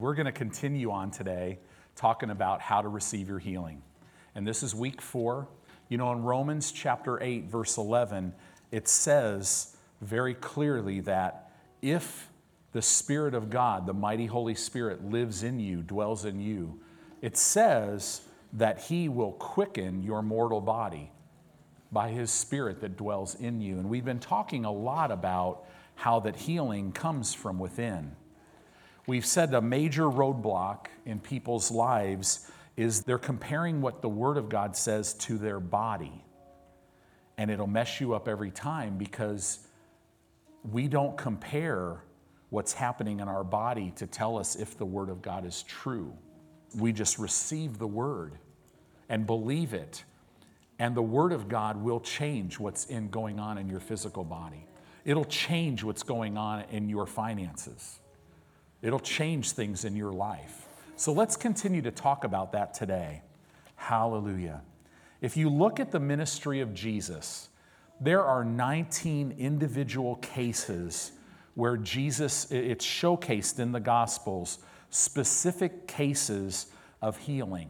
We're going to continue on today talking about how to receive your healing. And this is week four. You know, in Romans chapter 8, verse 11, it says very clearly that if the Spirit of God, the mighty Holy Spirit, lives in you, dwells in you, it says that He will quicken your mortal body by His Spirit that dwells in you. And we've been talking a lot about how that healing comes from within. We've said a major roadblock in people's lives is they're comparing what the Word of God says to their body. And it'll mess you up every time because we don't compare what's happening in our body to tell us if the Word of God is true. We just receive the Word and believe it. And the Word of God will change what's in going on in your physical body. It'll change what's going on in your finances. It'll change things in your life. So let's continue to talk about that today. Hallelujah. If you look at the ministry of Jesus, there are 19 individual cases where Jesus, it's showcased in the Gospels, specific cases of healing.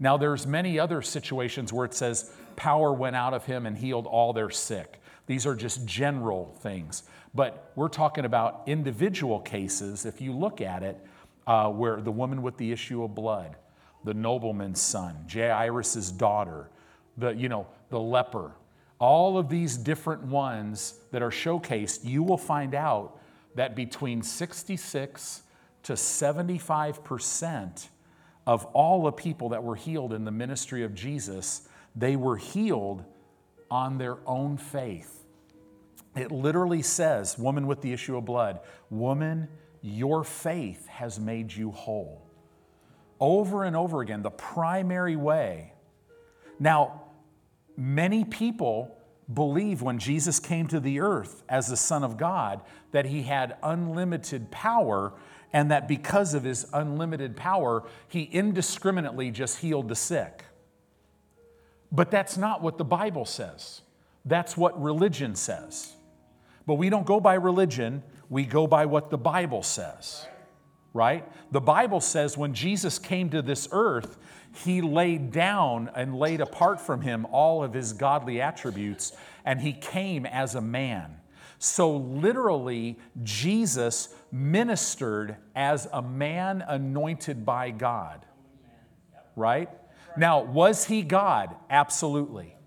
Now, there's many other situations where it says power went out of him and healed all their sick. These are just general things. But we're talking about individual cases, if you look at it, uh, where the woman with the issue of blood, the nobleman's son, Jairus' daughter, the, you know, the leper, all of these different ones that are showcased, you will find out that between 66 to 75% of all the people that were healed in the ministry of Jesus, they were healed on their own faith. It literally says, woman with the issue of blood, woman, your faith has made you whole. Over and over again, the primary way. Now, many people believe when Jesus came to the earth as the Son of God that he had unlimited power and that because of his unlimited power, he indiscriminately just healed the sick. But that's not what the Bible says. That's what religion says. But we don't go by religion, we go by what the Bible says, right? The Bible says when Jesus came to this earth, he laid down and laid apart from him all of his godly attributes, and he came as a man. So, literally, Jesus ministered as a man anointed by God, right? Now, was he God? Absolutely.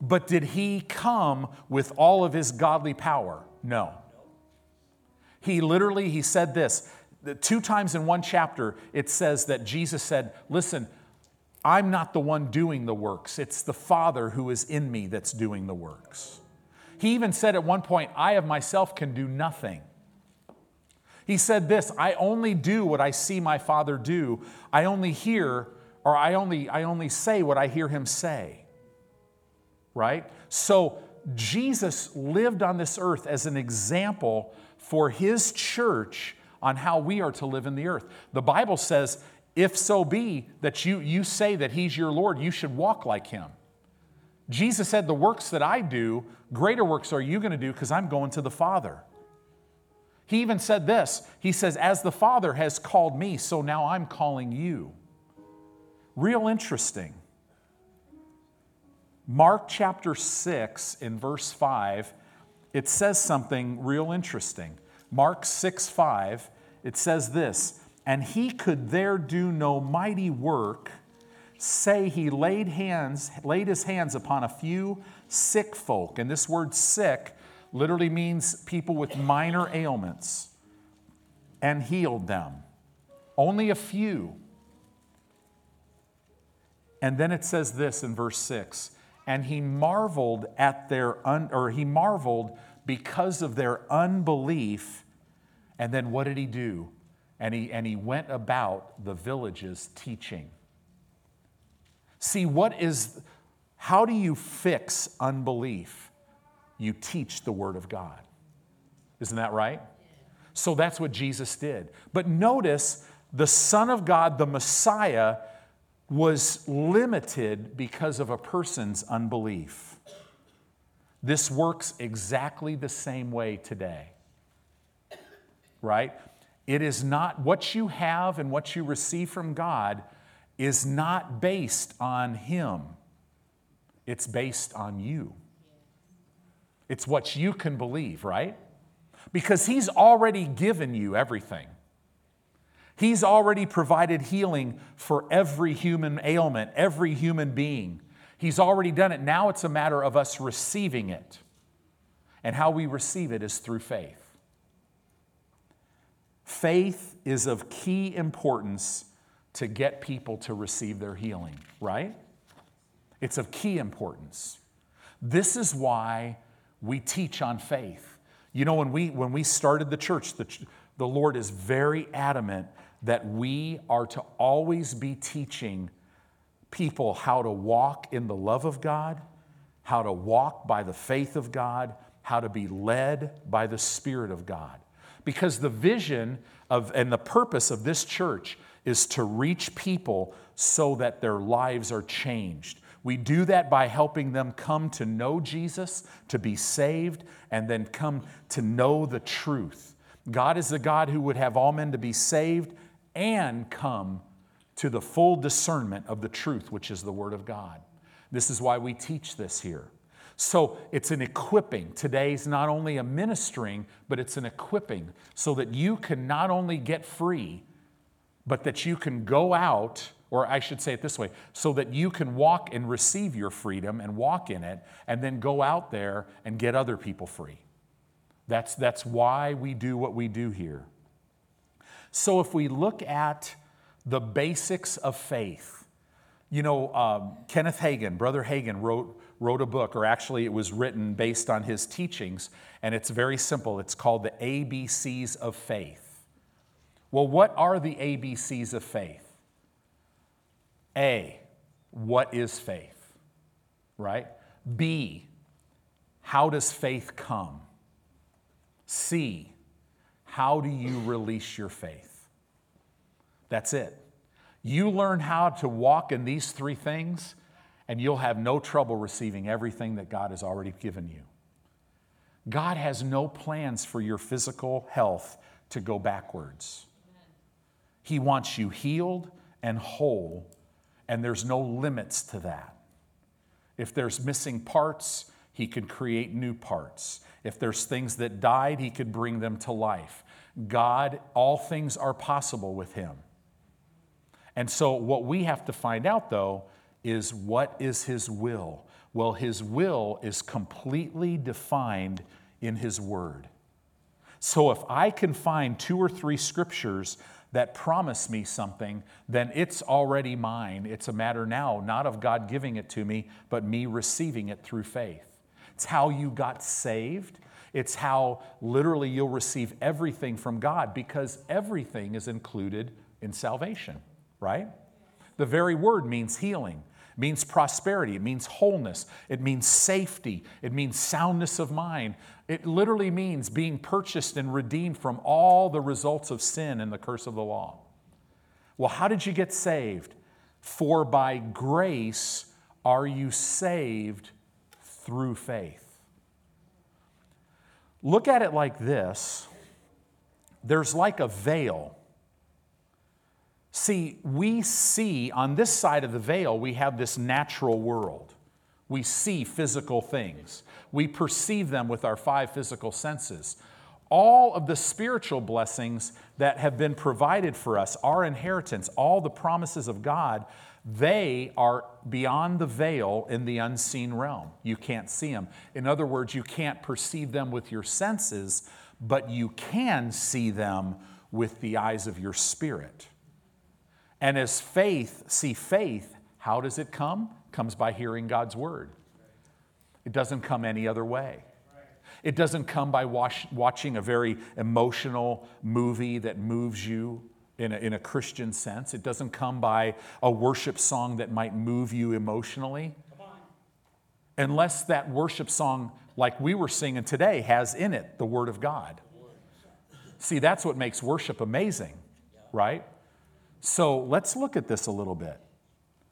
But did he come with all of his godly power? No. He literally he said this. Two times in one chapter it says that Jesus said, "Listen, I'm not the one doing the works. It's the Father who is in me that's doing the works." He even said at one point, "I of myself can do nothing." He said this, "I only do what I see my Father do. I only hear or I only I only say what I hear him say." Right? So Jesus lived on this earth as an example for his church on how we are to live in the earth. The Bible says, if so be that you, you say that he's your Lord, you should walk like him. Jesus said, The works that I do, greater works are you going to do because I'm going to the Father. He even said this He says, As the Father has called me, so now I'm calling you. Real interesting. Mark chapter 6, in verse 5, it says something real interesting. Mark 6 5, it says this, and he could there do no mighty work, say he laid hands, laid his hands upon a few sick folk. And this word sick literally means people with minor ailments, and healed them. Only a few. And then it says this in verse 6 and he marveled at their un, or he marveled because of their unbelief. And then what did he do? And he and he went about the villages teaching. See what is how do you fix unbelief? You teach the word of god. Isn't that right? So that's what jesus did. But notice the son of god the messiah was limited because of a person's unbelief. This works exactly the same way today. Right? It is not what you have and what you receive from God is not based on Him, it's based on you. It's what you can believe, right? Because He's already given you everything. He's already provided healing for every human ailment, every human being. He's already done it. Now it's a matter of us receiving it. And how we receive it is through faith. Faith is of key importance to get people to receive their healing, right? It's of key importance. This is why we teach on faith. You know, when we, when we started the church, the, the Lord is very adamant that we are to always be teaching people how to walk in the love of God, how to walk by the faith of God, how to be led by the Spirit of God. Because the vision of and the purpose of this church is to reach people so that their lives are changed. We do that by helping them come to know Jesus, to be saved, and then come to know the truth. God is the God who would have all men to be saved and come to the full discernment of the truth, which is the Word of God. This is why we teach this here. So it's an equipping. Today's not only a ministering, but it's an equipping so that you can not only get free, but that you can go out, or I should say it this way, so that you can walk and receive your freedom and walk in it, and then go out there and get other people free. That's, that's why we do what we do here. So if we look at the basics of faith, you know, um, Kenneth Hagin, Brother Hagin, wrote, wrote a book, or actually it was written based on his teachings, and it's very simple. It's called The ABCs of Faith. Well, what are the ABCs of faith? A, what is faith? Right? B, how does faith come? C, how do you release your faith? That's it. You learn how to walk in these three things, and you'll have no trouble receiving everything that God has already given you. God has no plans for your physical health to go backwards. He wants you healed and whole, and there's no limits to that. If there's missing parts, He can create new parts. If there's things that died, he could bring them to life. God, all things are possible with him. And so, what we have to find out, though, is what is his will? Well, his will is completely defined in his word. So, if I can find two or three scriptures that promise me something, then it's already mine. It's a matter now, not of God giving it to me, but me receiving it through faith. It's how you got saved. It's how literally you'll receive everything from God because everything is included in salvation, right? The very word means healing, means prosperity, it means wholeness, it means safety, it means soundness of mind. It literally means being purchased and redeemed from all the results of sin and the curse of the law. Well, how did you get saved? For by grace are you saved through faith. Look at it like this there's like a veil. See, we see on this side of the veil, we have this natural world. We see physical things, we perceive them with our five physical senses. All of the spiritual blessings that have been provided for us, our inheritance, all the promises of God, they are beyond the veil in the unseen realm. You can't see them. In other words, you can't perceive them with your senses, but you can see them with the eyes of your spirit. And as faith, see faith, how does it come? comes by hearing God's word. It doesn't come any other way. It doesn't come by watch, watching a very emotional movie that moves you in a, in a Christian sense. It doesn't come by a worship song that might move you emotionally. Unless that worship song, like we were singing today, has in it the Word of God. See, that's what makes worship amazing, right? So let's look at this a little bit.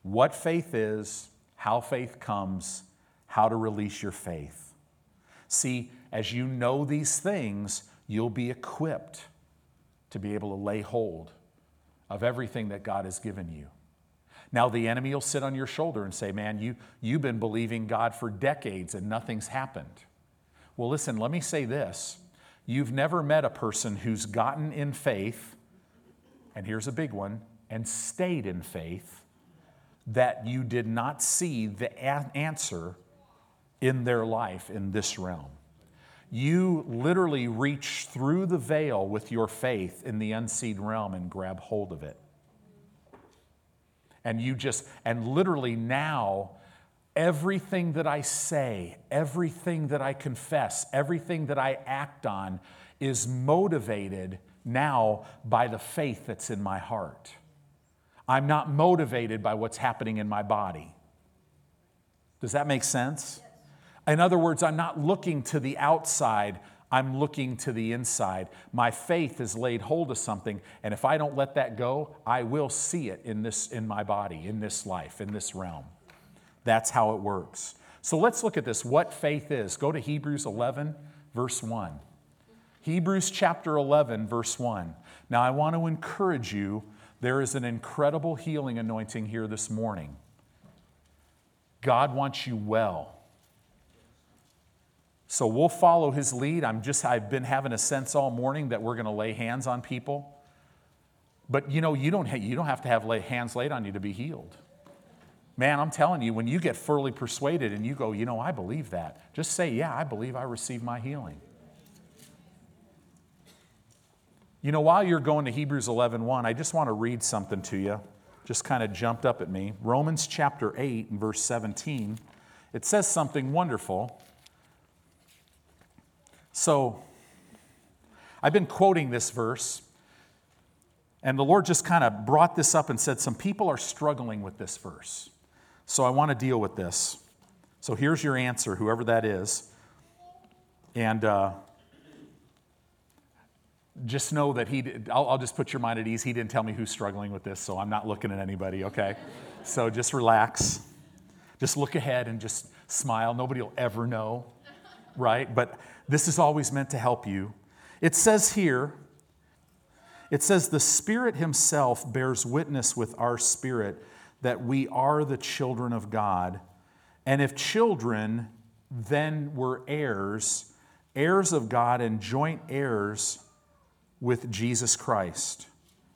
What faith is, how faith comes, how to release your faith. See, as you know these things, you'll be equipped to be able to lay hold of everything that God has given you. Now, the enemy will sit on your shoulder and say, Man, you, you've been believing God for decades and nothing's happened. Well, listen, let me say this. You've never met a person who's gotten in faith, and here's a big one, and stayed in faith, that you did not see the answer in their life in this realm. You literally reach through the veil with your faith in the unseen realm and grab hold of it. And you just, and literally now, everything that I say, everything that I confess, everything that I act on is motivated now by the faith that's in my heart. I'm not motivated by what's happening in my body. Does that make sense? In other words, I'm not looking to the outside, I'm looking to the inside. My faith has laid hold of something, and if I don't let that go, I will see it in this in my body, in this life, in this realm. That's how it works. So let's look at this what faith is. Go to Hebrews 11 verse 1. Hebrews chapter 11 verse 1. Now I want to encourage you there is an incredible healing anointing here this morning. God wants you well. So we'll follow his lead. I'm just I've been having a sense all morning that we're going to lay hands on people. But you know, you don't, you don't have to have hands laid on you to be healed. Man, I'm telling you, when you get fully persuaded and you go, you know, I believe that, just say, yeah, I believe I received my healing. You know, while you're going to Hebrews 11 1, I just want to read something to you. Just kind of jumped up at me. Romans chapter 8 and verse 17. It says something wonderful. So, I've been quoting this verse, and the Lord just kind of brought this up and said, Some people are struggling with this verse. So, I want to deal with this. So, here's your answer, whoever that is. And uh, just know that he, I'll, I'll just put your mind at ease. He didn't tell me who's struggling with this, so I'm not looking at anybody, okay? So, just relax. Just look ahead and just smile. Nobody will ever know, right? But this is always meant to help you. It says here, it says, the Spirit Himself bears witness with our spirit that we are the children of God. And if children, then we're heirs, heirs of God and joint heirs with Jesus Christ,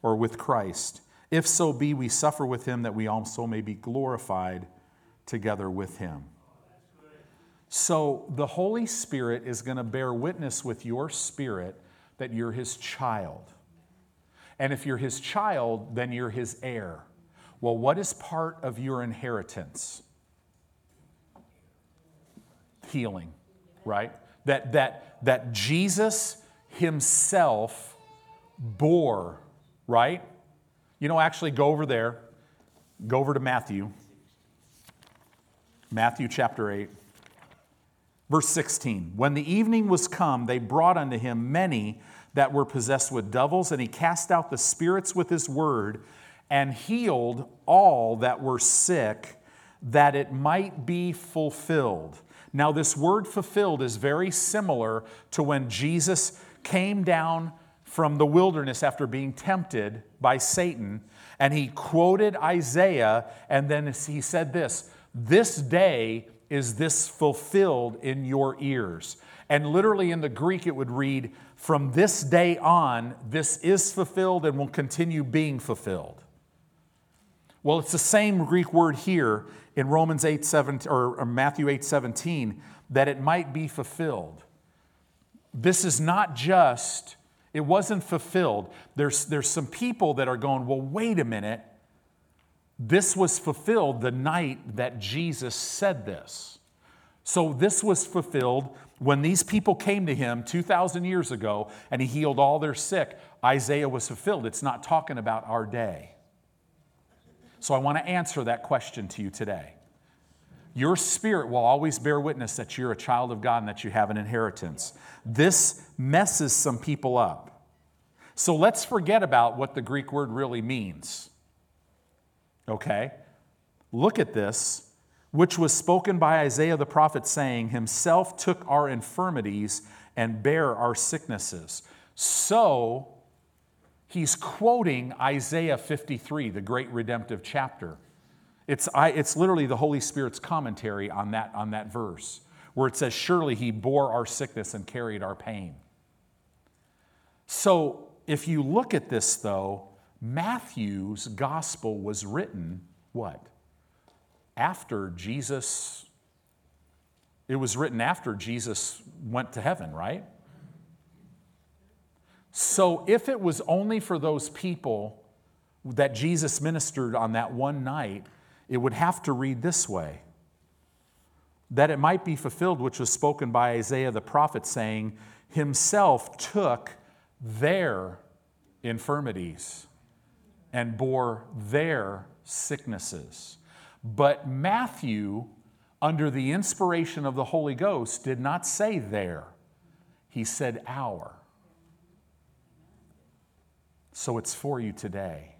or with Christ. If so be we suffer with Him, that we also may be glorified together with Him. So the Holy Spirit is going to bear witness with your spirit that you're his child. And if you're his child, then you're his heir. Well, what is part of your inheritance? Healing, right? That, that, that Jesus himself bore, right? You know, actually, go over there. Go over to Matthew. Matthew chapter 8. Verse 16 When the evening was come, they brought unto him many that were possessed with devils, and he cast out the spirits with his word and healed all that were sick, that it might be fulfilled. Now, this word fulfilled is very similar to when Jesus came down from the wilderness after being tempted by Satan, and he quoted Isaiah, and then he said this This day is this fulfilled in your ears? And literally in the Greek, it would read, From this day on, this is fulfilled and will continue being fulfilled. Well, it's the same Greek word here in Romans 8, 7, or Matthew 8, 17, that it might be fulfilled. This is not just, it wasn't fulfilled. There's, there's some people that are going, well, wait a minute. This was fulfilled the night that Jesus said this. So, this was fulfilled when these people came to him 2,000 years ago and he healed all their sick. Isaiah was fulfilled. It's not talking about our day. So, I want to answer that question to you today. Your spirit will always bear witness that you're a child of God and that you have an inheritance. This messes some people up. So, let's forget about what the Greek word really means. Okay? Look at this, which was spoken by Isaiah the prophet, saying, Himself took our infirmities and bare our sicknesses. So, he's quoting Isaiah 53, the great redemptive chapter. It's, I, it's literally the Holy Spirit's commentary on that, on that verse, where it says, Surely he bore our sickness and carried our pain. So if you look at this, though, Matthew's gospel was written what? After Jesus, it was written after Jesus went to heaven, right? So if it was only for those people that Jesus ministered on that one night, it would have to read this way that it might be fulfilled, which was spoken by Isaiah the prophet, saying, Himself took their infirmities and bore their sicknesses. But Matthew, under the inspiration of the Holy Ghost, did not say there, he said our. So it's for you today.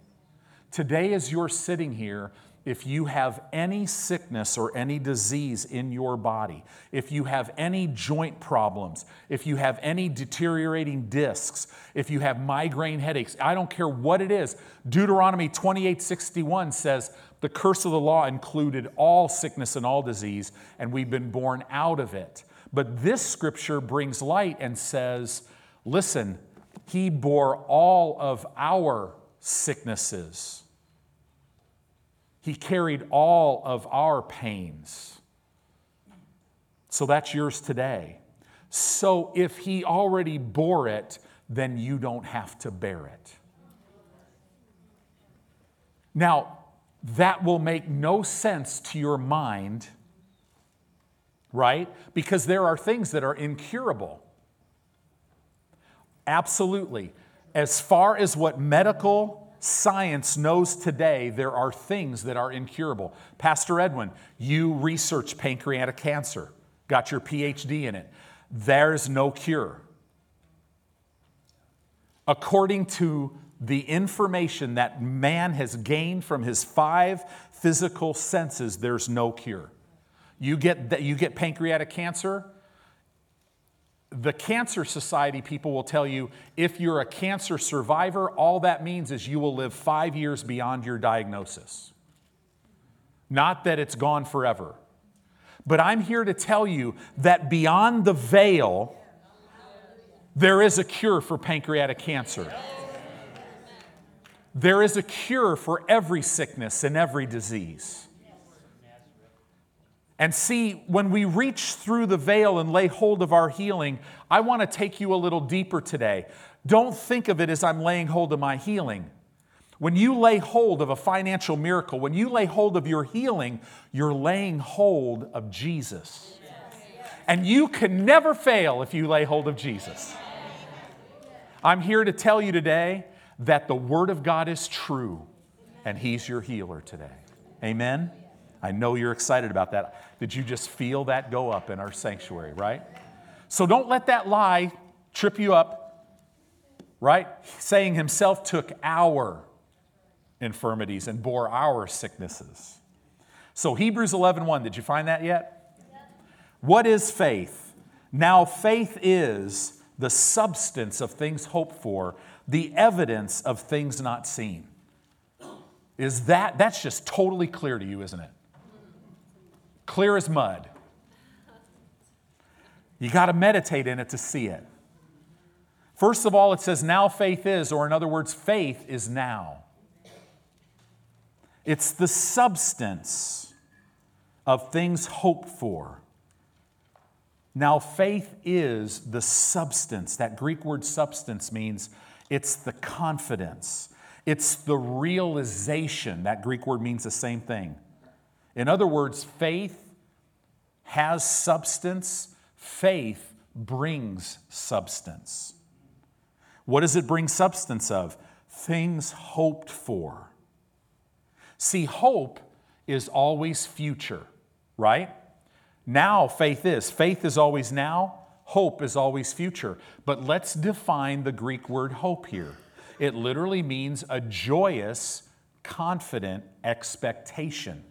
Today, as you're sitting here, if you have any sickness or any disease in your body, if you have any joint problems, if you have any deteriorating discs, if you have migraine headaches, I don't care what it is. Deuteronomy 28:61 says, "The curse of the law included all sickness and all disease, and we've been born out of it." But this scripture brings light and says, "Listen, he bore all of our sicknesses." He carried all of our pains. So that's yours today. So if He already bore it, then you don't have to bear it. Now, that will make no sense to your mind, right? Because there are things that are incurable. Absolutely. As far as what medical science knows today there are things that are incurable. Pastor Edwin, you researched pancreatic cancer, got your PhD in it. There's no cure. According to the information that man has gained from his five physical senses, there's no cure. You get, you get pancreatic cancer, the Cancer Society people will tell you if you're a cancer survivor, all that means is you will live five years beyond your diagnosis. Not that it's gone forever. But I'm here to tell you that beyond the veil, there is a cure for pancreatic cancer. There is a cure for every sickness and every disease. And see, when we reach through the veil and lay hold of our healing, I want to take you a little deeper today. Don't think of it as I'm laying hold of my healing. When you lay hold of a financial miracle, when you lay hold of your healing, you're laying hold of Jesus. And you can never fail if you lay hold of Jesus. I'm here to tell you today that the Word of God is true and He's your healer today. Amen. I know you're excited about that. Did you just feel that go up in our sanctuary, right? So don't let that lie trip you up, right? Saying himself took our infirmities and bore our sicknesses. So Hebrews 11:1, 1, did you find that yet? What is faith? Now faith is the substance of things hoped for, the evidence of things not seen. Is that that's just totally clear to you, isn't it? Clear as mud. You got to meditate in it to see it. First of all, it says, now faith is, or in other words, faith is now. It's the substance of things hoped for. Now, faith is the substance. That Greek word substance means it's the confidence, it's the realization. That Greek word means the same thing. In other words, faith has substance, faith brings substance. What does it bring substance of? Things hoped for. See, hope is always future, right? Now, faith is. Faith is always now, hope is always future. But let's define the Greek word hope here. It literally means a joyous, confident expectation.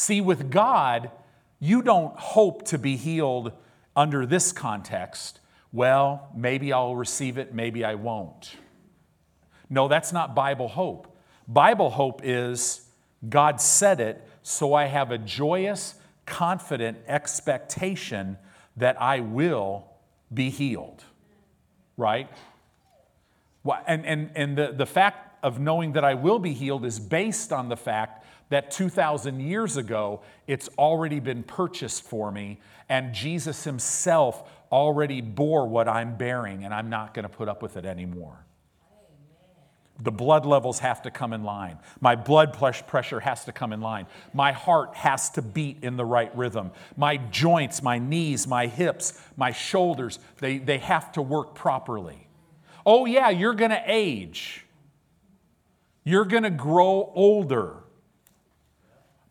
See, with God, you don't hope to be healed under this context. Well, maybe I'll receive it, maybe I won't. No, that's not Bible hope. Bible hope is God said it, so I have a joyous, confident expectation that I will be healed. Right? And, and, and the, the fact of knowing that I will be healed is based on the fact that 2,000 years ago, it's already been purchased for me, and Jesus Himself already bore what I'm bearing, and I'm not going to put up with it anymore. The blood levels have to come in line. My blood pressure has to come in line. My heart has to beat in the right rhythm. My joints, my knees, my hips, my shoulders, they, they have to work properly. Oh, yeah, you're going to age. You're going to grow older.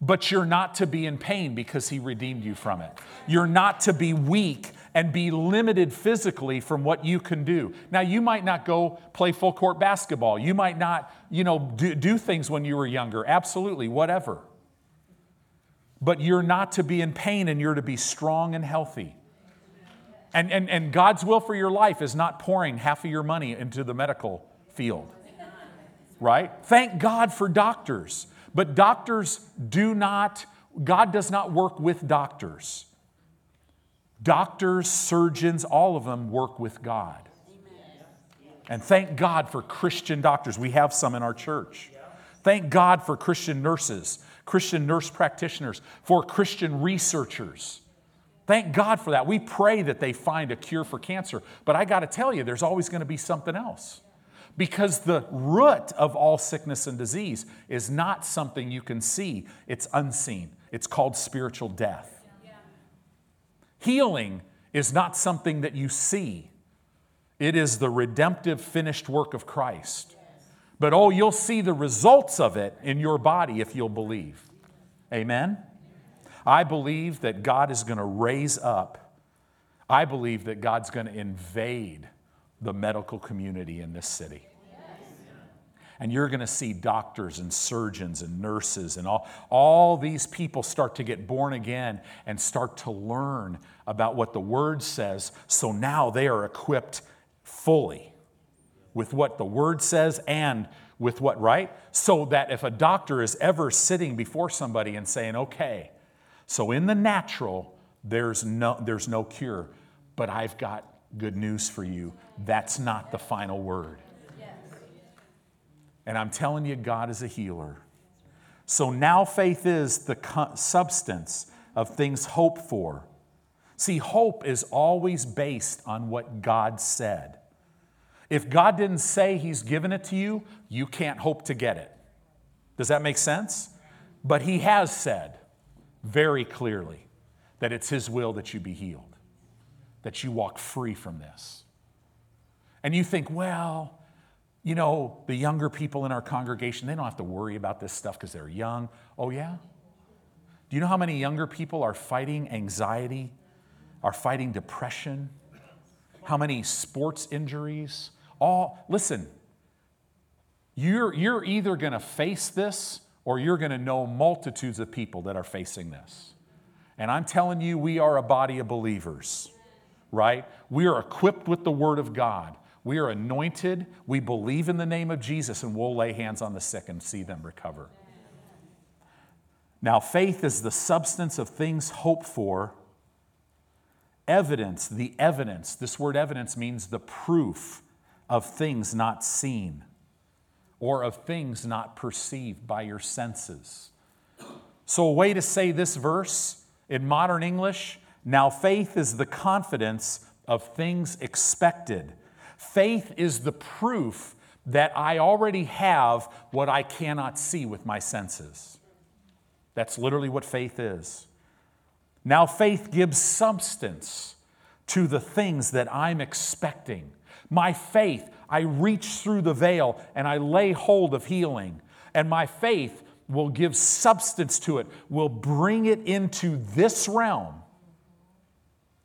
But you're not to be in pain because He redeemed you from it. You're not to be weak and be limited physically from what you can do. Now, you might not go play full court basketball. You might not, you know, do, do things when you were younger. Absolutely, whatever. But you're not to be in pain and you're to be strong and healthy. And, and, and God's will for your life is not pouring half of your money into the medical field. Right? Thank God for doctors. But doctors do not, God does not work with doctors. Doctors, surgeons, all of them work with God. And thank God for Christian doctors. We have some in our church. Thank God for Christian nurses, Christian nurse practitioners, for Christian researchers. Thank God for that. We pray that they find a cure for cancer. But I got to tell you, there's always going to be something else. Because the root of all sickness and disease is not something you can see, it's unseen. It's called spiritual death. Healing is not something that you see, it is the redemptive finished work of Christ. But oh, you'll see the results of it in your body if you'll believe. Amen? I believe that God is going to raise up, I believe that God's going to invade the medical community in this city and you're going to see doctors and surgeons and nurses and all, all these people start to get born again and start to learn about what the Word says. So now they are equipped fully with what the Word says and with what, right? So that if a doctor is ever sitting before somebody and saying, okay, so in the natural, there's no, there's no cure, but I've got good news for you. That's not the final word. And I'm telling you, God is a healer. So now faith is the substance of things hoped for. See, hope is always based on what God said. If God didn't say He's given it to you, you can't hope to get it. Does that make sense? But He has said very clearly that it's His will that you be healed, that you walk free from this. And you think, well, you know, the younger people in our congregation, they don't have to worry about this stuff because they're young. Oh, yeah? Do you know how many younger people are fighting anxiety, are fighting depression? How many sports injuries? All, listen, you're, you're either going to face this or you're going to know multitudes of people that are facing this. And I'm telling you, we are a body of believers, right? We are equipped with the Word of God. We are anointed. We believe in the name of Jesus, and we'll lay hands on the sick and see them recover. Now, faith is the substance of things hoped for. Evidence, the evidence, this word evidence means the proof of things not seen or of things not perceived by your senses. So, a way to say this verse in modern English now faith is the confidence of things expected Faith is the proof that I already have what I cannot see with my senses. That's literally what faith is. Now, faith gives substance to the things that I'm expecting. My faith, I reach through the veil and I lay hold of healing. And my faith will give substance to it, will bring it into this realm,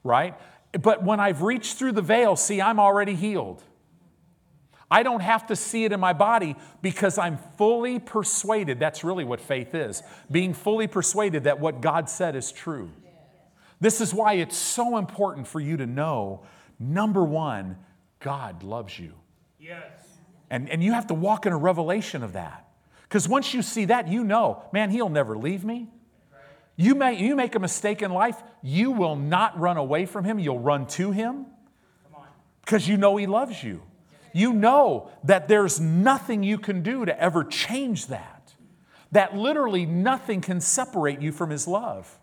right? But when I've reached through the veil, see, I'm already healed. I don't have to see it in my body because I'm fully persuaded. That's really what faith is being fully persuaded that what God said is true. This is why it's so important for you to know number one, God loves you. Yes. And, and you have to walk in a revelation of that. Because once you see that, you know, man, he'll never leave me. You, may, you make a mistake in life, you will not run away from him, you'll run to him because you know he loves you. You know that there's nothing you can do to ever change that. That literally nothing can separate you from his love.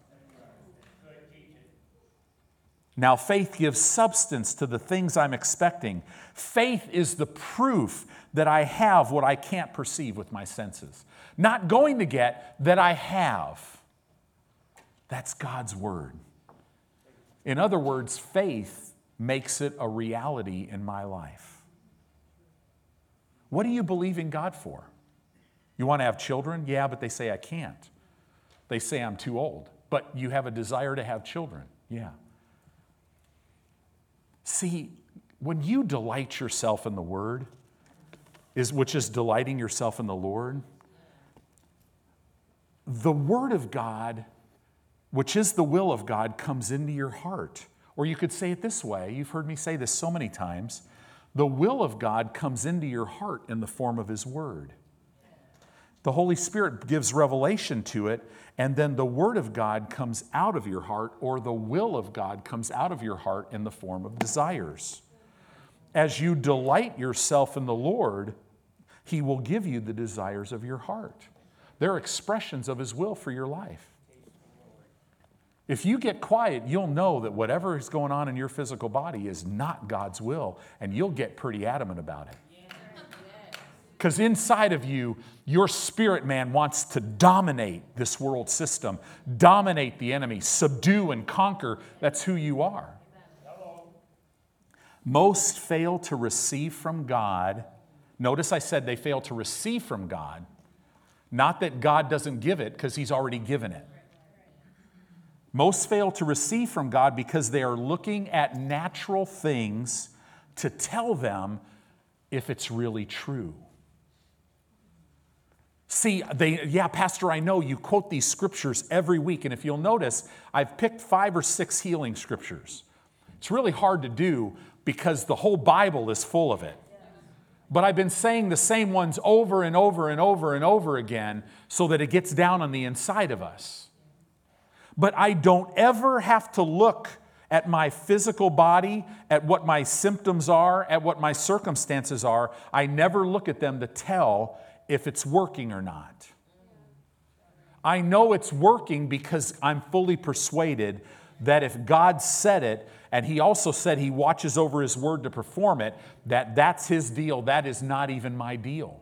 Now, faith gives substance to the things I'm expecting. Faith is the proof that I have what I can't perceive with my senses. Not going to get, that I have. That's God's word. In other words, faith makes it a reality in my life. What do you believe in God for? You want to have children? Yeah, but they say I can't. They say I'm too old. But you have a desire to have children? Yeah. See, when you delight yourself in the Word, is, which is delighting yourself in the Lord, the Word of God, which is the will of God, comes into your heart. Or you could say it this way you've heard me say this so many times the will of God comes into your heart in the form of His Word. The Holy Spirit gives revelation to it, and then the Word of God comes out of your heart, or the will of God comes out of your heart in the form of desires. As you delight yourself in the Lord, He will give you the desires of your heart. They're expressions of His will for your life. If you get quiet, you'll know that whatever is going on in your physical body is not God's will, and you'll get pretty adamant about it. Because inside of you, your spirit man wants to dominate this world system, dominate the enemy, subdue and conquer. That's who you are. Most fail to receive from God. Notice I said they fail to receive from God, not that God doesn't give it because He's already given it. Most fail to receive from God because they are looking at natural things to tell them if it's really true. See, they, yeah, Pastor, I know you quote these scriptures every week, and if you'll notice, I've picked five or six healing scriptures. It's really hard to do because the whole Bible is full of it. But I've been saying the same ones over and over and over and over again so that it gets down on the inside of us. But I don't ever have to look at my physical body, at what my symptoms are, at what my circumstances are. I never look at them to tell if it's working or not. I know it's working because I'm fully persuaded that if God said it, and He also said He watches over His word to perform it, that that's His deal. That is not even my deal.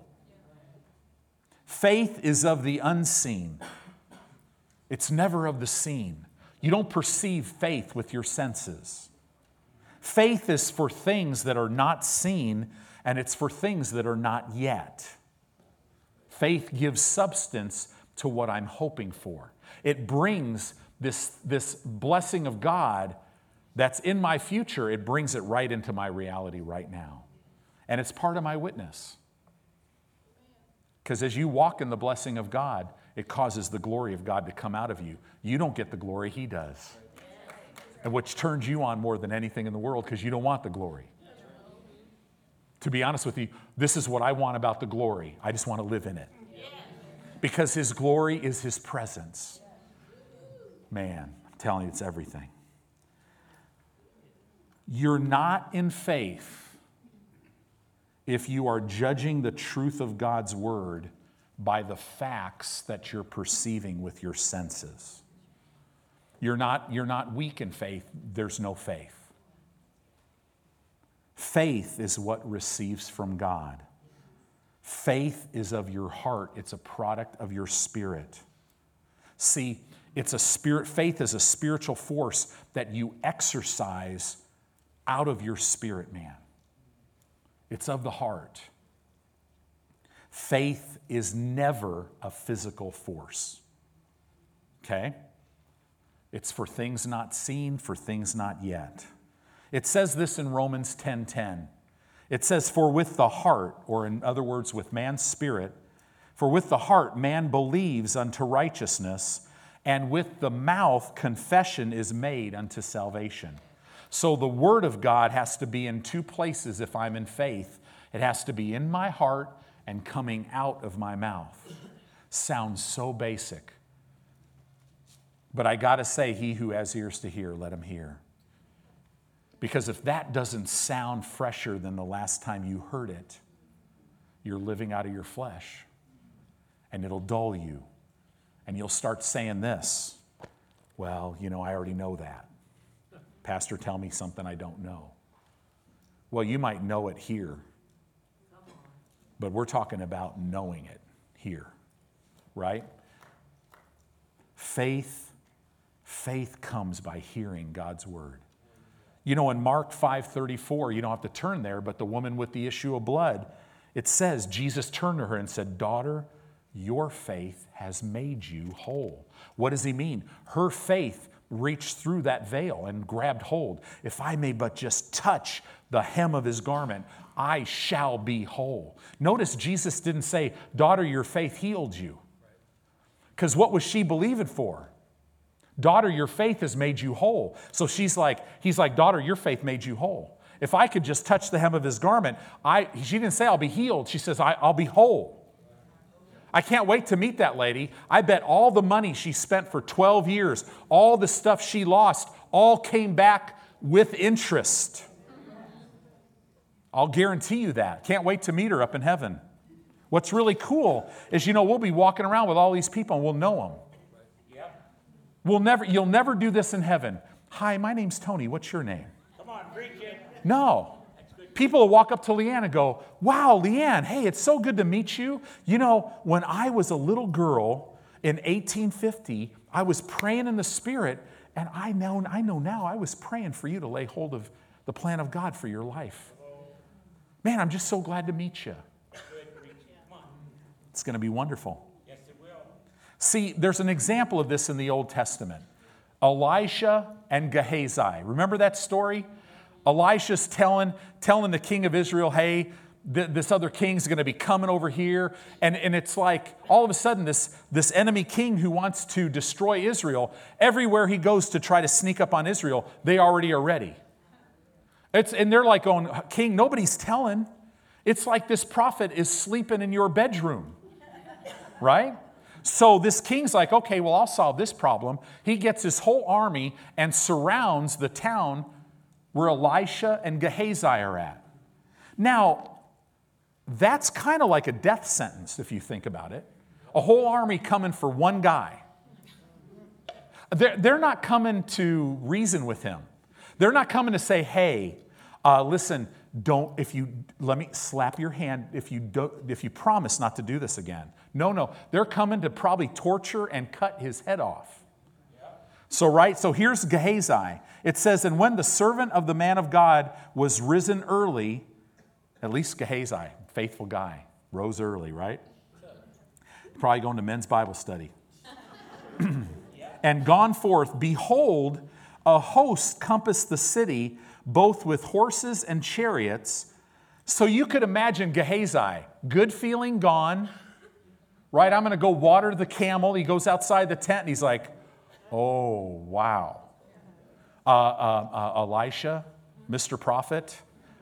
Faith is of the unseen, it's never of the seen. You don't perceive faith with your senses. Faith is for things that are not seen, and it's for things that are not yet. Faith gives substance to what I'm hoping for. It brings this, this blessing of God that's in my future, it brings it right into my reality right now. And it's part of my witness. Because as you walk in the blessing of God, it causes the glory of God to come out of you. You don't get the glory, He does. And which turns you on more than anything in the world because you don't want the glory. To be honest with you, this is what I want about the glory. I just want to live in it. Because His glory is His presence. Man, I'm telling you, it's everything. You're not in faith if you are judging the truth of God's word by the facts that you're perceiving with your senses. You're not, you're not weak in faith, there's no faith. Faith is what receives from God. Faith is of your heart, it's a product of your spirit. See, it's a spirit, faith is a spiritual force that you exercise out of your spirit, man. It's of the heart. Faith is never a physical force. Okay? It's for things not seen, for things not yet. It says this in Romans 10:10. 10, 10. It says, For with the heart, or in other words, with man's spirit, for with the heart man believes unto righteousness, and with the mouth confession is made unto salvation. So the word of God has to be in two places if I'm in faith. It has to be in my heart and coming out of my mouth. Sounds so basic. But I got to say, he who has ears to hear, let him hear. Because if that doesn't sound fresher than the last time you heard it, you're living out of your flesh. And it'll dull you. And you'll start saying this Well, you know, I already know that. Pastor, tell me something I don't know. Well, you might know it here, but we're talking about knowing it here, right? Faith, faith comes by hearing God's word. You know, in Mark 5:34, you don't have to turn there, but the woman with the issue of blood, it says Jesus turned to her and said, "Daughter, your faith has made you whole." What does he mean? Her faith reached through that veil and grabbed hold. If I may but just touch the hem of his garment, I shall be whole. Notice Jesus didn't say, Daughter, your faith healed you. Because what was she believing for? Daughter, your faith has made you whole. So she's like, he's like, Daughter, your faith made you whole. If I could just touch the hem of his garment, I, she didn't say I'll be healed. She says, I'll be whole. I can't wait to meet that lady. I bet all the money she spent for 12 years, all the stuff she lost, all came back with interest. I'll guarantee you that. Can't wait to meet her up in heaven. What's really cool is, you know, we'll be walking around with all these people and we'll know them. We'll never, you'll never do this in heaven. Hi, my name's Tony. What's your name? Come on, preach it. No. People will walk up to Leanne and go, Wow, Leanne, hey, it's so good to meet you. You know, when I was a little girl in 1850, I was praying in the Spirit, and I know, I know now I was praying for you to lay hold of the plan of God for your life. Man, I'm just so glad to meet you. It's going to be wonderful. Yes, it will. See, there's an example of this in the Old Testament Elisha and Gehazi. Remember that story? Elisha's telling, telling the king of Israel, hey, th- this other king's going to be coming over here. And, and it's like all of a sudden, this, this enemy king who wants to destroy Israel, everywhere he goes to try to sneak up on Israel, they already are ready. It's, and they're like going, King, nobody's telling. It's like this prophet is sleeping in your bedroom, right? So this king's like, okay, well, I'll solve this problem. He gets his whole army and surrounds the town where Elisha and Gehazi are at. Now, that's kind of like a death sentence if you think about it. A whole army coming for one guy. They're, they're not coming to reason with him. They're not coming to say, hey, uh, listen, don't, if you, let me slap your hand if you, do, if you promise not to do this again. No, no. They're coming to probably torture and cut his head off. So, right, so here's Gehazi. It says, And when the servant of the man of God was risen early, at least Gehazi, faithful guy, rose early, right? Probably going to men's Bible study. and gone forth, behold, a host compassed the city, both with horses and chariots. So you could imagine Gehazi, good feeling gone, right? I'm going to go water the camel. He goes outside the tent and he's like, oh, wow. Uh, uh, uh, Elisha, Mr. Prophet,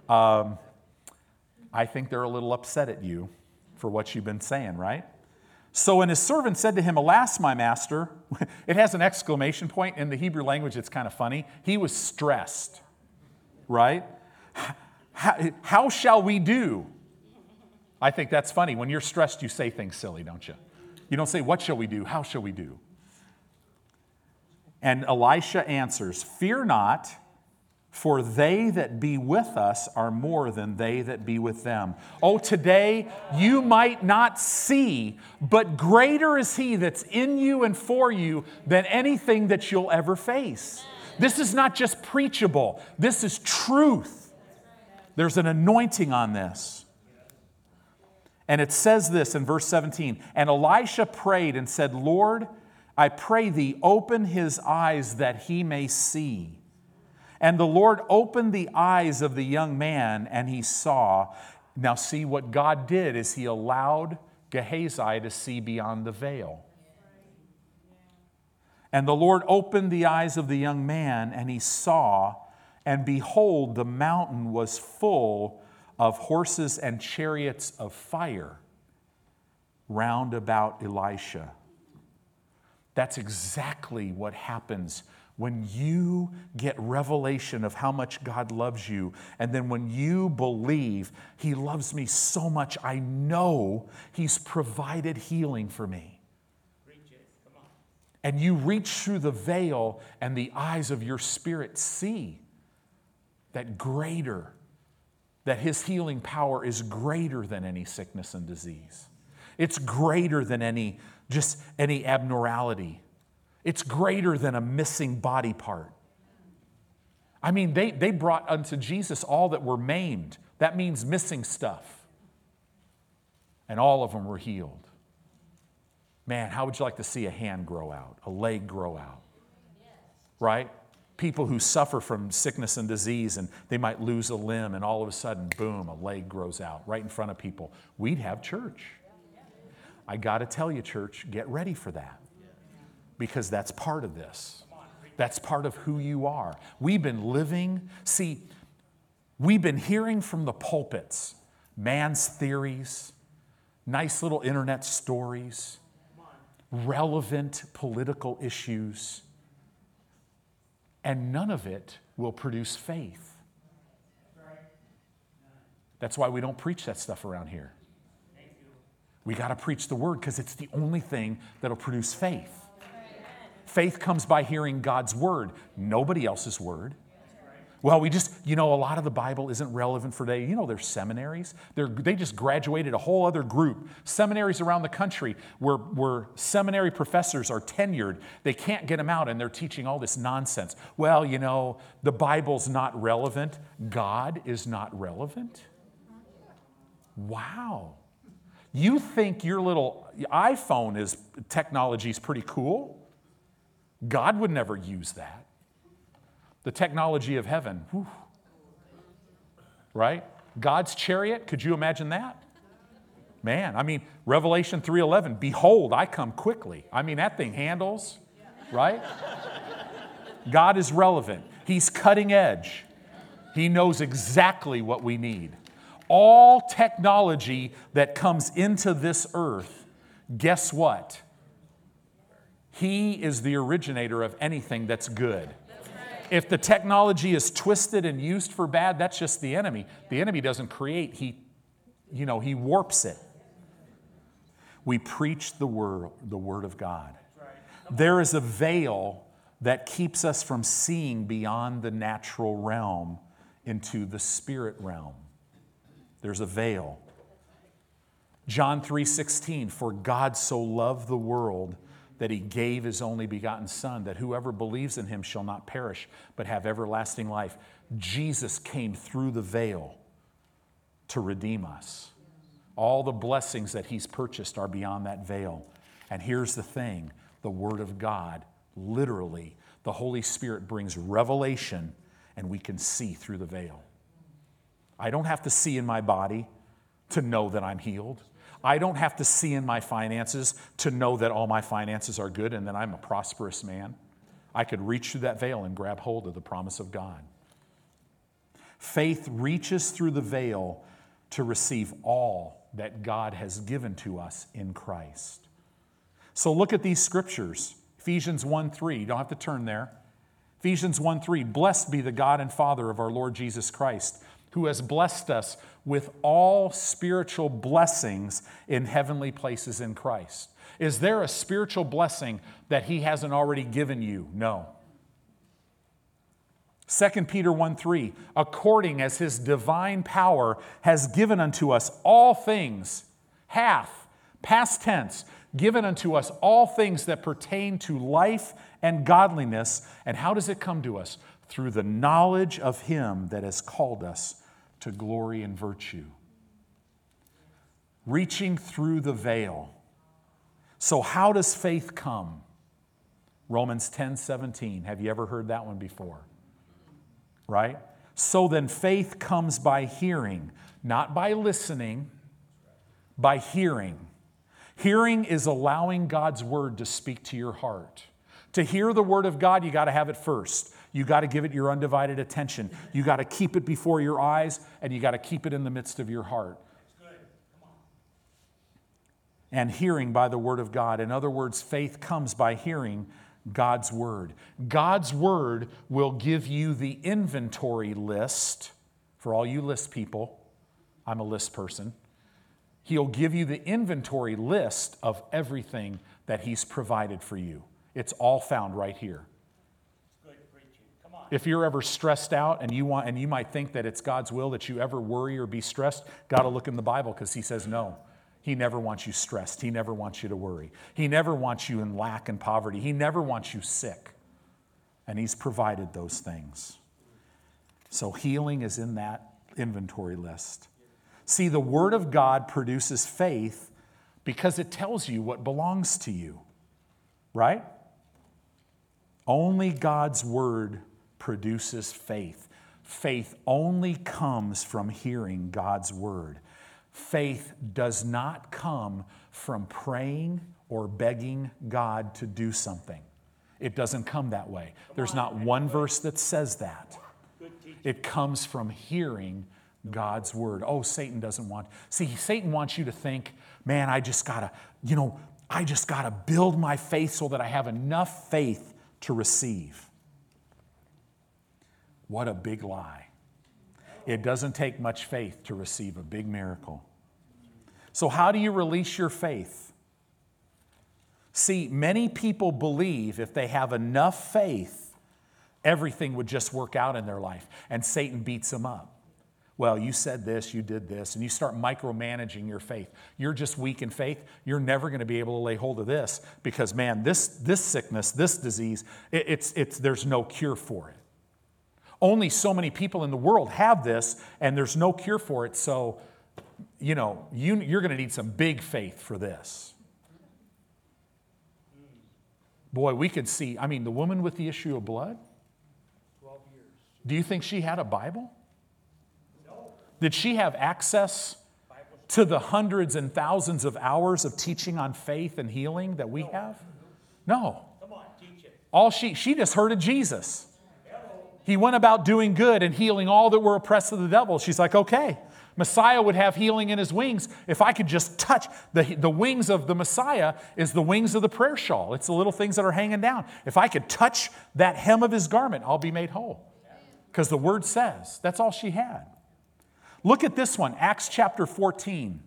um, I think they're a little upset at you for what you've been saying, right? So when his servant said to him, Alas, my master, it has an exclamation point. In the Hebrew language, it's kind of funny. He was stressed, right? How, how shall we do? I think that's funny. When you're stressed, you say things silly, don't you? You don't say, What shall we do? How shall we do? And Elisha answers, Fear not, for they that be with us are more than they that be with them. Oh, today you might not see, but greater is He that's in you and for you than anything that you'll ever face. This is not just preachable, this is truth. There's an anointing on this. And it says this in verse 17 And Elisha prayed and said, Lord, I pray thee, open his eyes that he may see. And the Lord opened the eyes of the young man, and he saw. Now, see what God did is he allowed Gehazi to see beyond the veil. And the Lord opened the eyes of the young man, and he saw, and behold, the mountain was full of horses and chariots of fire round about Elisha. That's exactly what happens when you get revelation of how much God loves you, and then when you believe He loves me so much, I know He's provided healing for me. And you reach through the veil, and the eyes of your spirit see that greater, that His healing power is greater than any sickness and disease. It's greater than any just any abnormality. It's greater than a missing body part. I mean, they, they brought unto Jesus all that were maimed. That means missing stuff. And all of them were healed. Man, how would you like to see a hand grow out, a leg grow out? Right? People who suffer from sickness and disease and they might lose a limb and all of a sudden, boom, a leg grows out right in front of people. We'd have church. I got to tell you, church, get ready for that because that's part of this. That's part of who you are. We've been living, see, we've been hearing from the pulpits man's theories, nice little internet stories, relevant political issues, and none of it will produce faith. That's why we don't preach that stuff around here. We got to preach the word because it's the only thing that'll produce faith. Faith comes by hearing God's word, nobody else's word. Well, we just, you know, a lot of the Bible isn't relevant for today. You know, there's seminaries. They're, they just graduated a whole other group. Seminaries around the country where, where seminary professors are tenured, they can't get them out and they're teaching all this nonsense. Well, you know, the Bible's not relevant. God is not relevant. Wow. You think your little iPhone is technology is pretty cool? God would never use that. The technology of heaven, whew. right? God's chariot, could you imagine that? Man, I mean, Revelation 3:11, behold, I come quickly. I mean, that thing handles, right? God is relevant. He's cutting edge. He knows exactly what we need. All technology that comes into this earth, guess what? He is the originator of anything that's good. If the technology is twisted and used for bad, that's just the enemy. The enemy doesn't create, he, you know, he warps it. We preach the word, the word of God. There is a veil that keeps us from seeing beyond the natural realm into the spirit realm. There's a veil. John 3:16 for God so loved the world that he gave his only begotten Son, that whoever believes in him shall not perish, but have everlasting life. Jesus came through the veil to redeem us. All the blessings that he's purchased are beyond that veil. And here's the thing the Word of God, literally, the Holy Spirit brings revelation, and we can see through the veil. I don't have to see in my body to know that I'm healed. I don't have to see in my finances to know that all my finances are good and that I'm a prosperous man. I could reach through that veil and grab hold of the promise of God. Faith reaches through the veil to receive all that God has given to us in Christ. So look at these scriptures. Ephesians 1 3. You don't have to turn there. Ephesians 1 3. Blessed be the God and Father of our Lord Jesus Christ who has blessed us with all spiritual blessings in heavenly places in Christ. Is there a spiritual blessing that he hasn't already given you? No. 2 Peter 1 3, according as his divine power has given unto us all things, hath, past tense, given unto us all things that pertain to life and godliness. And how does it come to us? through the knowledge of Him that has called us to glory and virtue. Reaching through the veil. So, how does faith come? Romans 10 17. Have you ever heard that one before? Right? So then, faith comes by hearing, not by listening, by hearing. Hearing is allowing God's word to speak to your heart. To hear the word of God, you got to have it first. You got to give it your undivided attention. You got to keep it before your eyes, and you got to keep it in the midst of your heart. And hearing by the word of God. In other words, faith comes by hearing God's word. God's word will give you the inventory list for all you list people. I'm a list person. He'll give you the inventory list of everything that He's provided for you. It's all found right here. If you're ever stressed out and you want and you might think that it's God's will that you ever worry or be stressed, got to look in the Bible because he says no. He never wants you stressed. He never wants you to worry. He never wants you in lack and poverty. He never wants you sick. And he's provided those things. So healing is in that inventory list. See, the word of God produces faith because it tells you what belongs to you. Right? Only God's word produces faith. Faith only comes from hearing God's word. Faith does not come from praying or begging God to do something. It doesn't come that way. There's not one verse that says that. It comes from hearing God's word. Oh, Satan doesn't want. See, Satan wants you to think, man, I just got to, you know, I just got to build my faith so that I have enough faith to receive. What a big lie. It doesn't take much faith to receive a big miracle. So, how do you release your faith? See, many people believe if they have enough faith, everything would just work out in their life, and Satan beats them up. Well, you said this, you did this, and you start micromanaging your faith. You're just weak in faith. You're never going to be able to lay hold of this because, man, this, this sickness, this disease, it, it's, it's, there's no cure for it. Only so many people in the world have this, and there's no cure for it. So, you know, you, you're going to need some big faith for this. Boy, we could see, I mean, the woman with the issue of blood. 12 years. Do you think she had a Bible? Did she have access to the hundreds and thousands of hours of teaching on faith and healing that we have? No. Come on, teach it. All she, she just heard of Jesus. He went about doing good and healing all that were oppressed of the devil. She's like, okay, Messiah would have healing in his wings if I could just touch the, the wings of the Messiah is the wings of the prayer shawl. It's the little things that are hanging down. If I could touch that hem of his garment, I'll be made whole. Because the word says that's all she had. Look at this one, Acts chapter 14.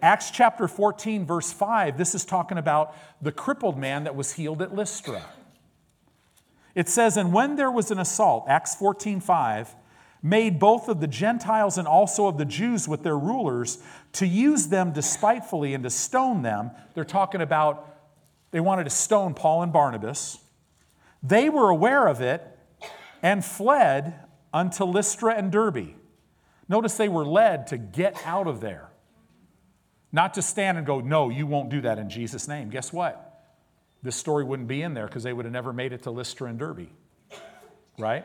Acts chapter 14, verse 5, this is talking about the crippled man that was healed at Lystra. It says, And when there was an assault, Acts 14 5, made both of the Gentiles and also of the Jews with their rulers to use them despitefully and to stone them. They're talking about they wanted to stone Paul and Barnabas. They were aware of it and fled unto Lystra and Derbe. Notice they were led to get out of there, not to stand and go, No, you won't do that in Jesus' name. Guess what? this story wouldn't be in there because they would have never made it to Lystra and Derbe. Right?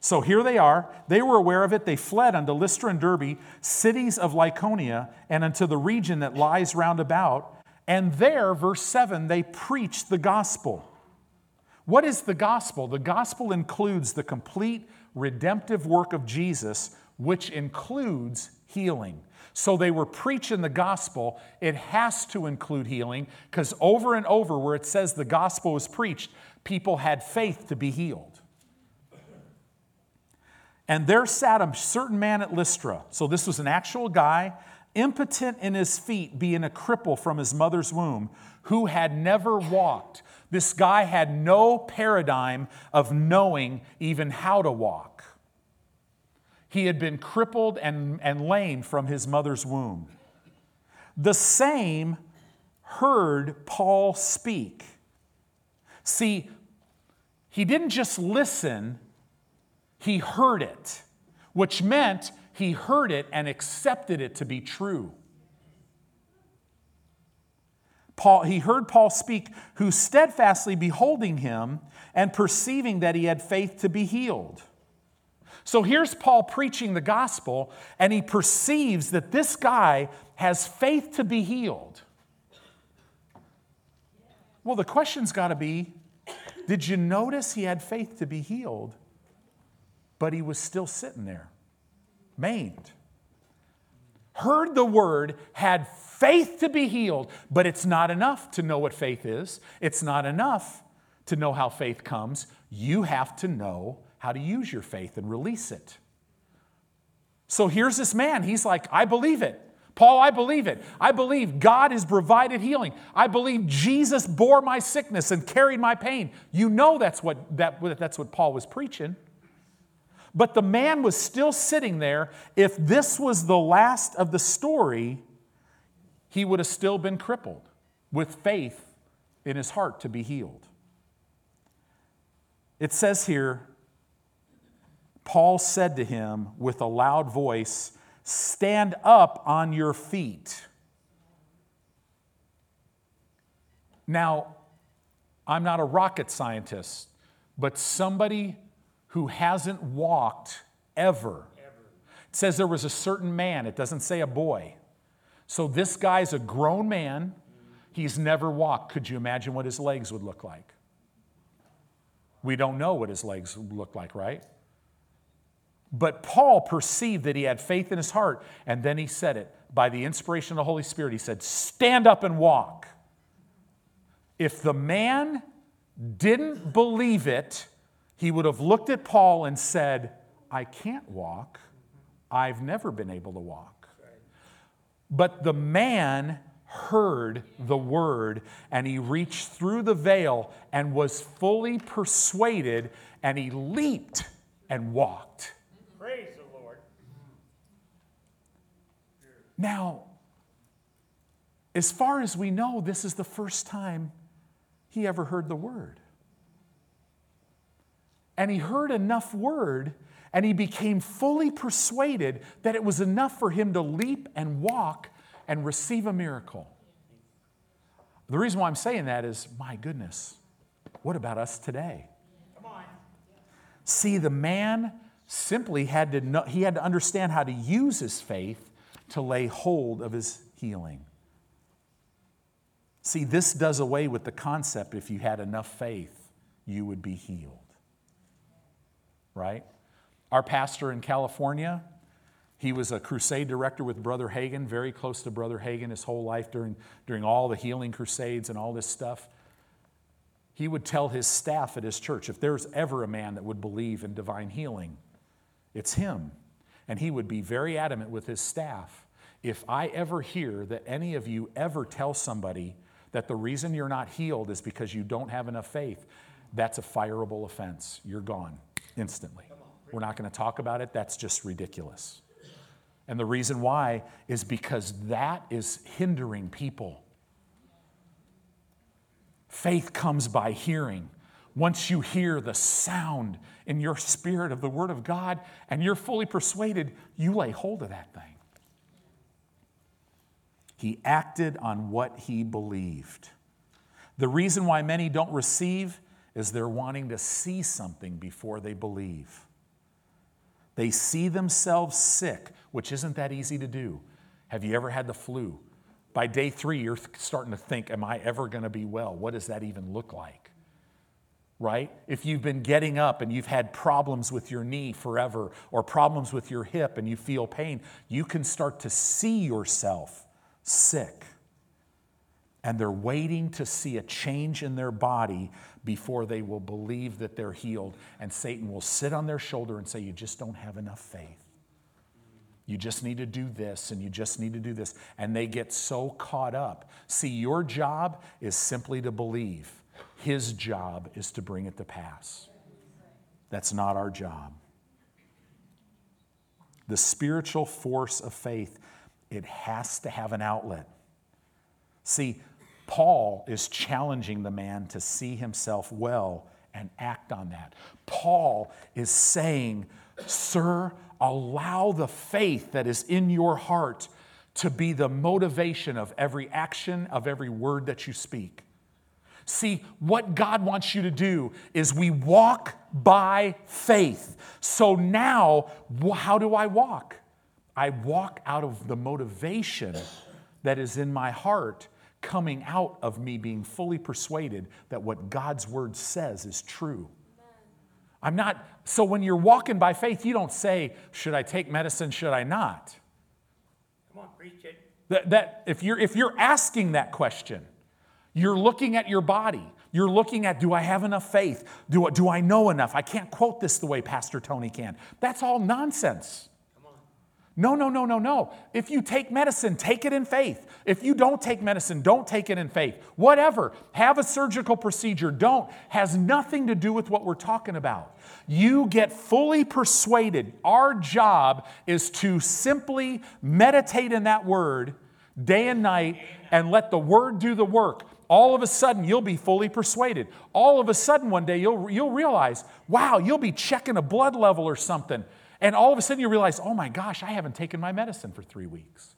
So here they are. They were aware of it. They fled unto Lystra and Derbe, cities of Lycaonia, and unto the region that lies round about. And there, verse 7, they preached the gospel. What is the gospel? The gospel includes the complete redemptive work of Jesus, which includes healing. So they were preaching the gospel. It has to include healing because over and over, where it says the gospel was preached, people had faith to be healed. And there sat a certain man at Lystra. So this was an actual guy, impotent in his feet, being a cripple from his mother's womb, who had never walked. This guy had no paradigm of knowing even how to walk. He had been crippled and, and lame from his mother's womb. The same heard Paul speak. See, he didn't just listen, he heard it, which meant he heard it and accepted it to be true. Paul, he heard Paul speak, who steadfastly beholding him and perceiving that he had faith to be healed. So here's Paul preaching the gospel, and he perceives that this guy has faith to be healed. Well, the question's got to be Did you notice he had faith to be healed, but he was still sitting there, maimed? Heard the word, had faith to be healed, but it's not enough to know what faith is. It's not enough to know how faith comes. You have to know how to use your faith and release it. So here's this man. He's like, I believe it. Paul, I believe it. I believe God has provided healing. I believe Jesus bore my sickness and carried my pain. You know that's what, that, that's what Paul was preaching. But the man was still sitting there. If this was the last of the story, he would have still been crippled with faith in his heart to be healed. It says here, Paul said to him with a loud voice, Stand up on your feet. Now, I'm not a rocket scientist, but somebody who hasn't walked ever. It says there was a certain man, it doesn't say a boy. So this guy's a grown man. He's never walked. Could you imagine what his legs would look like? We don't know what his legs look like, right? But Paul perceived that he had faith in his heart, and then he said it by the inspiration of the Holy Spirit. He said, Stand up and walk. If the man didn't believe it, he would have looked at Paul and said, I can't walk. I've never been able to walk. But the man heard the word and he reached through the veil and was fully persuaded and he leaped and walked. Praise the Lord. Now, as far as we know, this is the first time he ever heard the word. And he heard enough word and he became fully persuaded that it was enough for him to leap and walk and receive a miracle. The reason why I'm saying that is, my goodness, what about us today? Come on. See, the man simply had to know, he had to understand how to use his faith to lay hold of his healing. See, this does away with the concept if you had enough faith, you would be healed. Right? Our pastor in California, he was a crusade director with Brother Hagin, very close to Brother Hagin his whole life during, during all the healing crusades and all this stuff. He would tell his staff at his church if there's ever a man that would believe in divine healing, it's him. And he would be very adamant with his staff. If I ever hear that any of you ever tell somebody that the reason you're not healed is because you don't have enough faith, that's a fireable offense. You're gone instantly. We're not going to talk about it. That's just ridiculous. And the reason why is because that is hindering people. Faith comes by hearing. Once you hear the sound in your spirit of the Word of God and you're fully persuaded, you lay hold of that thing. He acted on what he believed. The reason why many don't receive is they're wanting to see something before they believe. They see themselves sick, which isn't that easy to do. Have you ever had the flu? By day three, you're starting to think, Am I ever going to be well? What does that even look like? Right? If you've been getting up and you've had problems with your knee forever or problems with your hip and you feel pain, you can start to see yourself sick. And they're waiting to see a change in their body before they will believe that they're healed. And Satan will sit on their shoulder and say, You just don't have enough faith. You just need to do this and you just need to do this. And they get so caught up. See, your job is simply to believe, His job is to bring it to pass. That's not our job. The spiritual force of faith, it has to have an outlet. See, Paul is challenging the man to see himself well and act on that. Paul is saying, Sir, allow the faith that is in your heart to be the motivation of every action, of every word that you speak. See, what God wants you to do is we walk by faith. So now, how do I walk? I walk out of the motivation that is in my heart coming out of me being fully persuaded that what God's word says is true. I'm not, so when you're walking by faith, you don't say, Should I take medicine? Should I not? Come on, preach it. That, that if, you're, if you're asking that question, you're looking at your body. You're looking at, do I have enough faith? Do, do I know enough? I can't quote this the way Pastor Tony can. That's all nonsense. No, no, no, no, no. If you take medicine, take it in faith. If you don't take medicine, don't take it in faith. Whatever. Have a surgical procedure, don't. Has nothing to do with what we're talking about. You get fully persuaded. Our job is to simply meditate in that word day and night and let the word do the work. All of a sudden, you'll be fully persuaded. All of a sudden, one day, you'll, you'll realize, wow, you'll be checking a blood level or something. And all of a sudden, you realize, oh my gosh, I haven't taken my medicine for three weeks.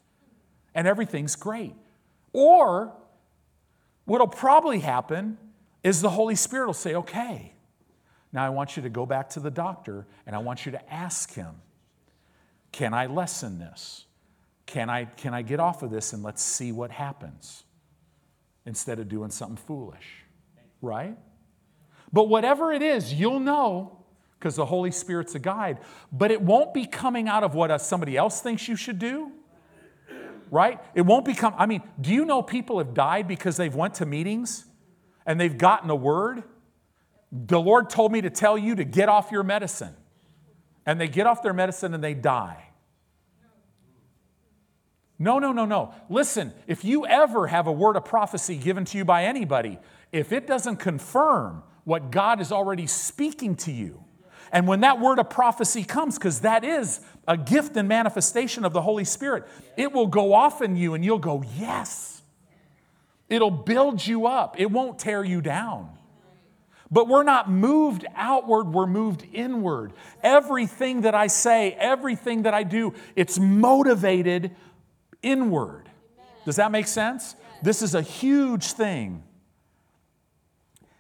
And everything's great. Or, what'll probably happen is the Holy Spirit will say, okay, now I want you to go back to the doctor and I want you to ask him, can I lessen this? Can I, can I get off of this and let's see what happens? Instead of doing something foolish, right? But whatever it is, you'll know because the Holy Spirit's a guide, but it won't be coming out of what uh, somebody else thinks you should do. Right? It won't become I mean, do you know people have died because they've went to meetings and they've gotten a word? The Lord told me to tell you to get off your medicine. And they get off their medicine and they die. No, no, no, no. Listen, if you ever have a word of prophecy given to you by anybody, if it doesn't confirm what God is already speaking to you, and when that word of prophecy comes, because that is a gift and manifestation of the Holy Spirit, it will go off in you and you'll go, Yes. It'll build you up, it won't tear you down. But we're not moved outward, we're moved inward. Everything that I say, everything that I do, it's motivated inward. Does that make sense? This is a huge thing.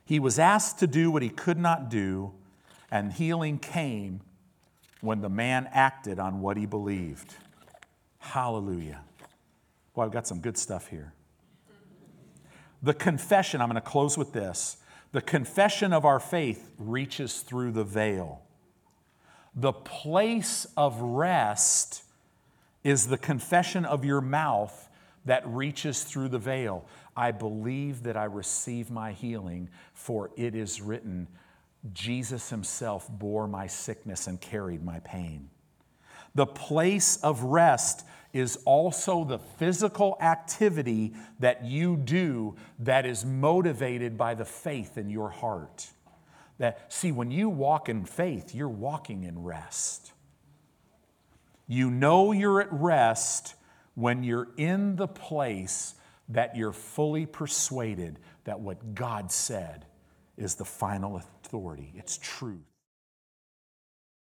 He was asked to do what he could not do and healing came when the man acted on what he believed. Hallelujah. Well, I've got some good stuff here. The confession, I'm going to close with this. The confession of our faith reaches through the veil. The place of rest is the confession of your mouth that reaches through the veil. I believe that I receive my healing, for it is written, Jesus himself bore my sickness and carried my pain. The place of rest is also the physical activity that you do that is motivated by the faith in your heart. That see when you walk in faith, you're walking in rest. You know you're at rest when you're in the place that you're fully persuaded that what God said is the final authority, it's truth.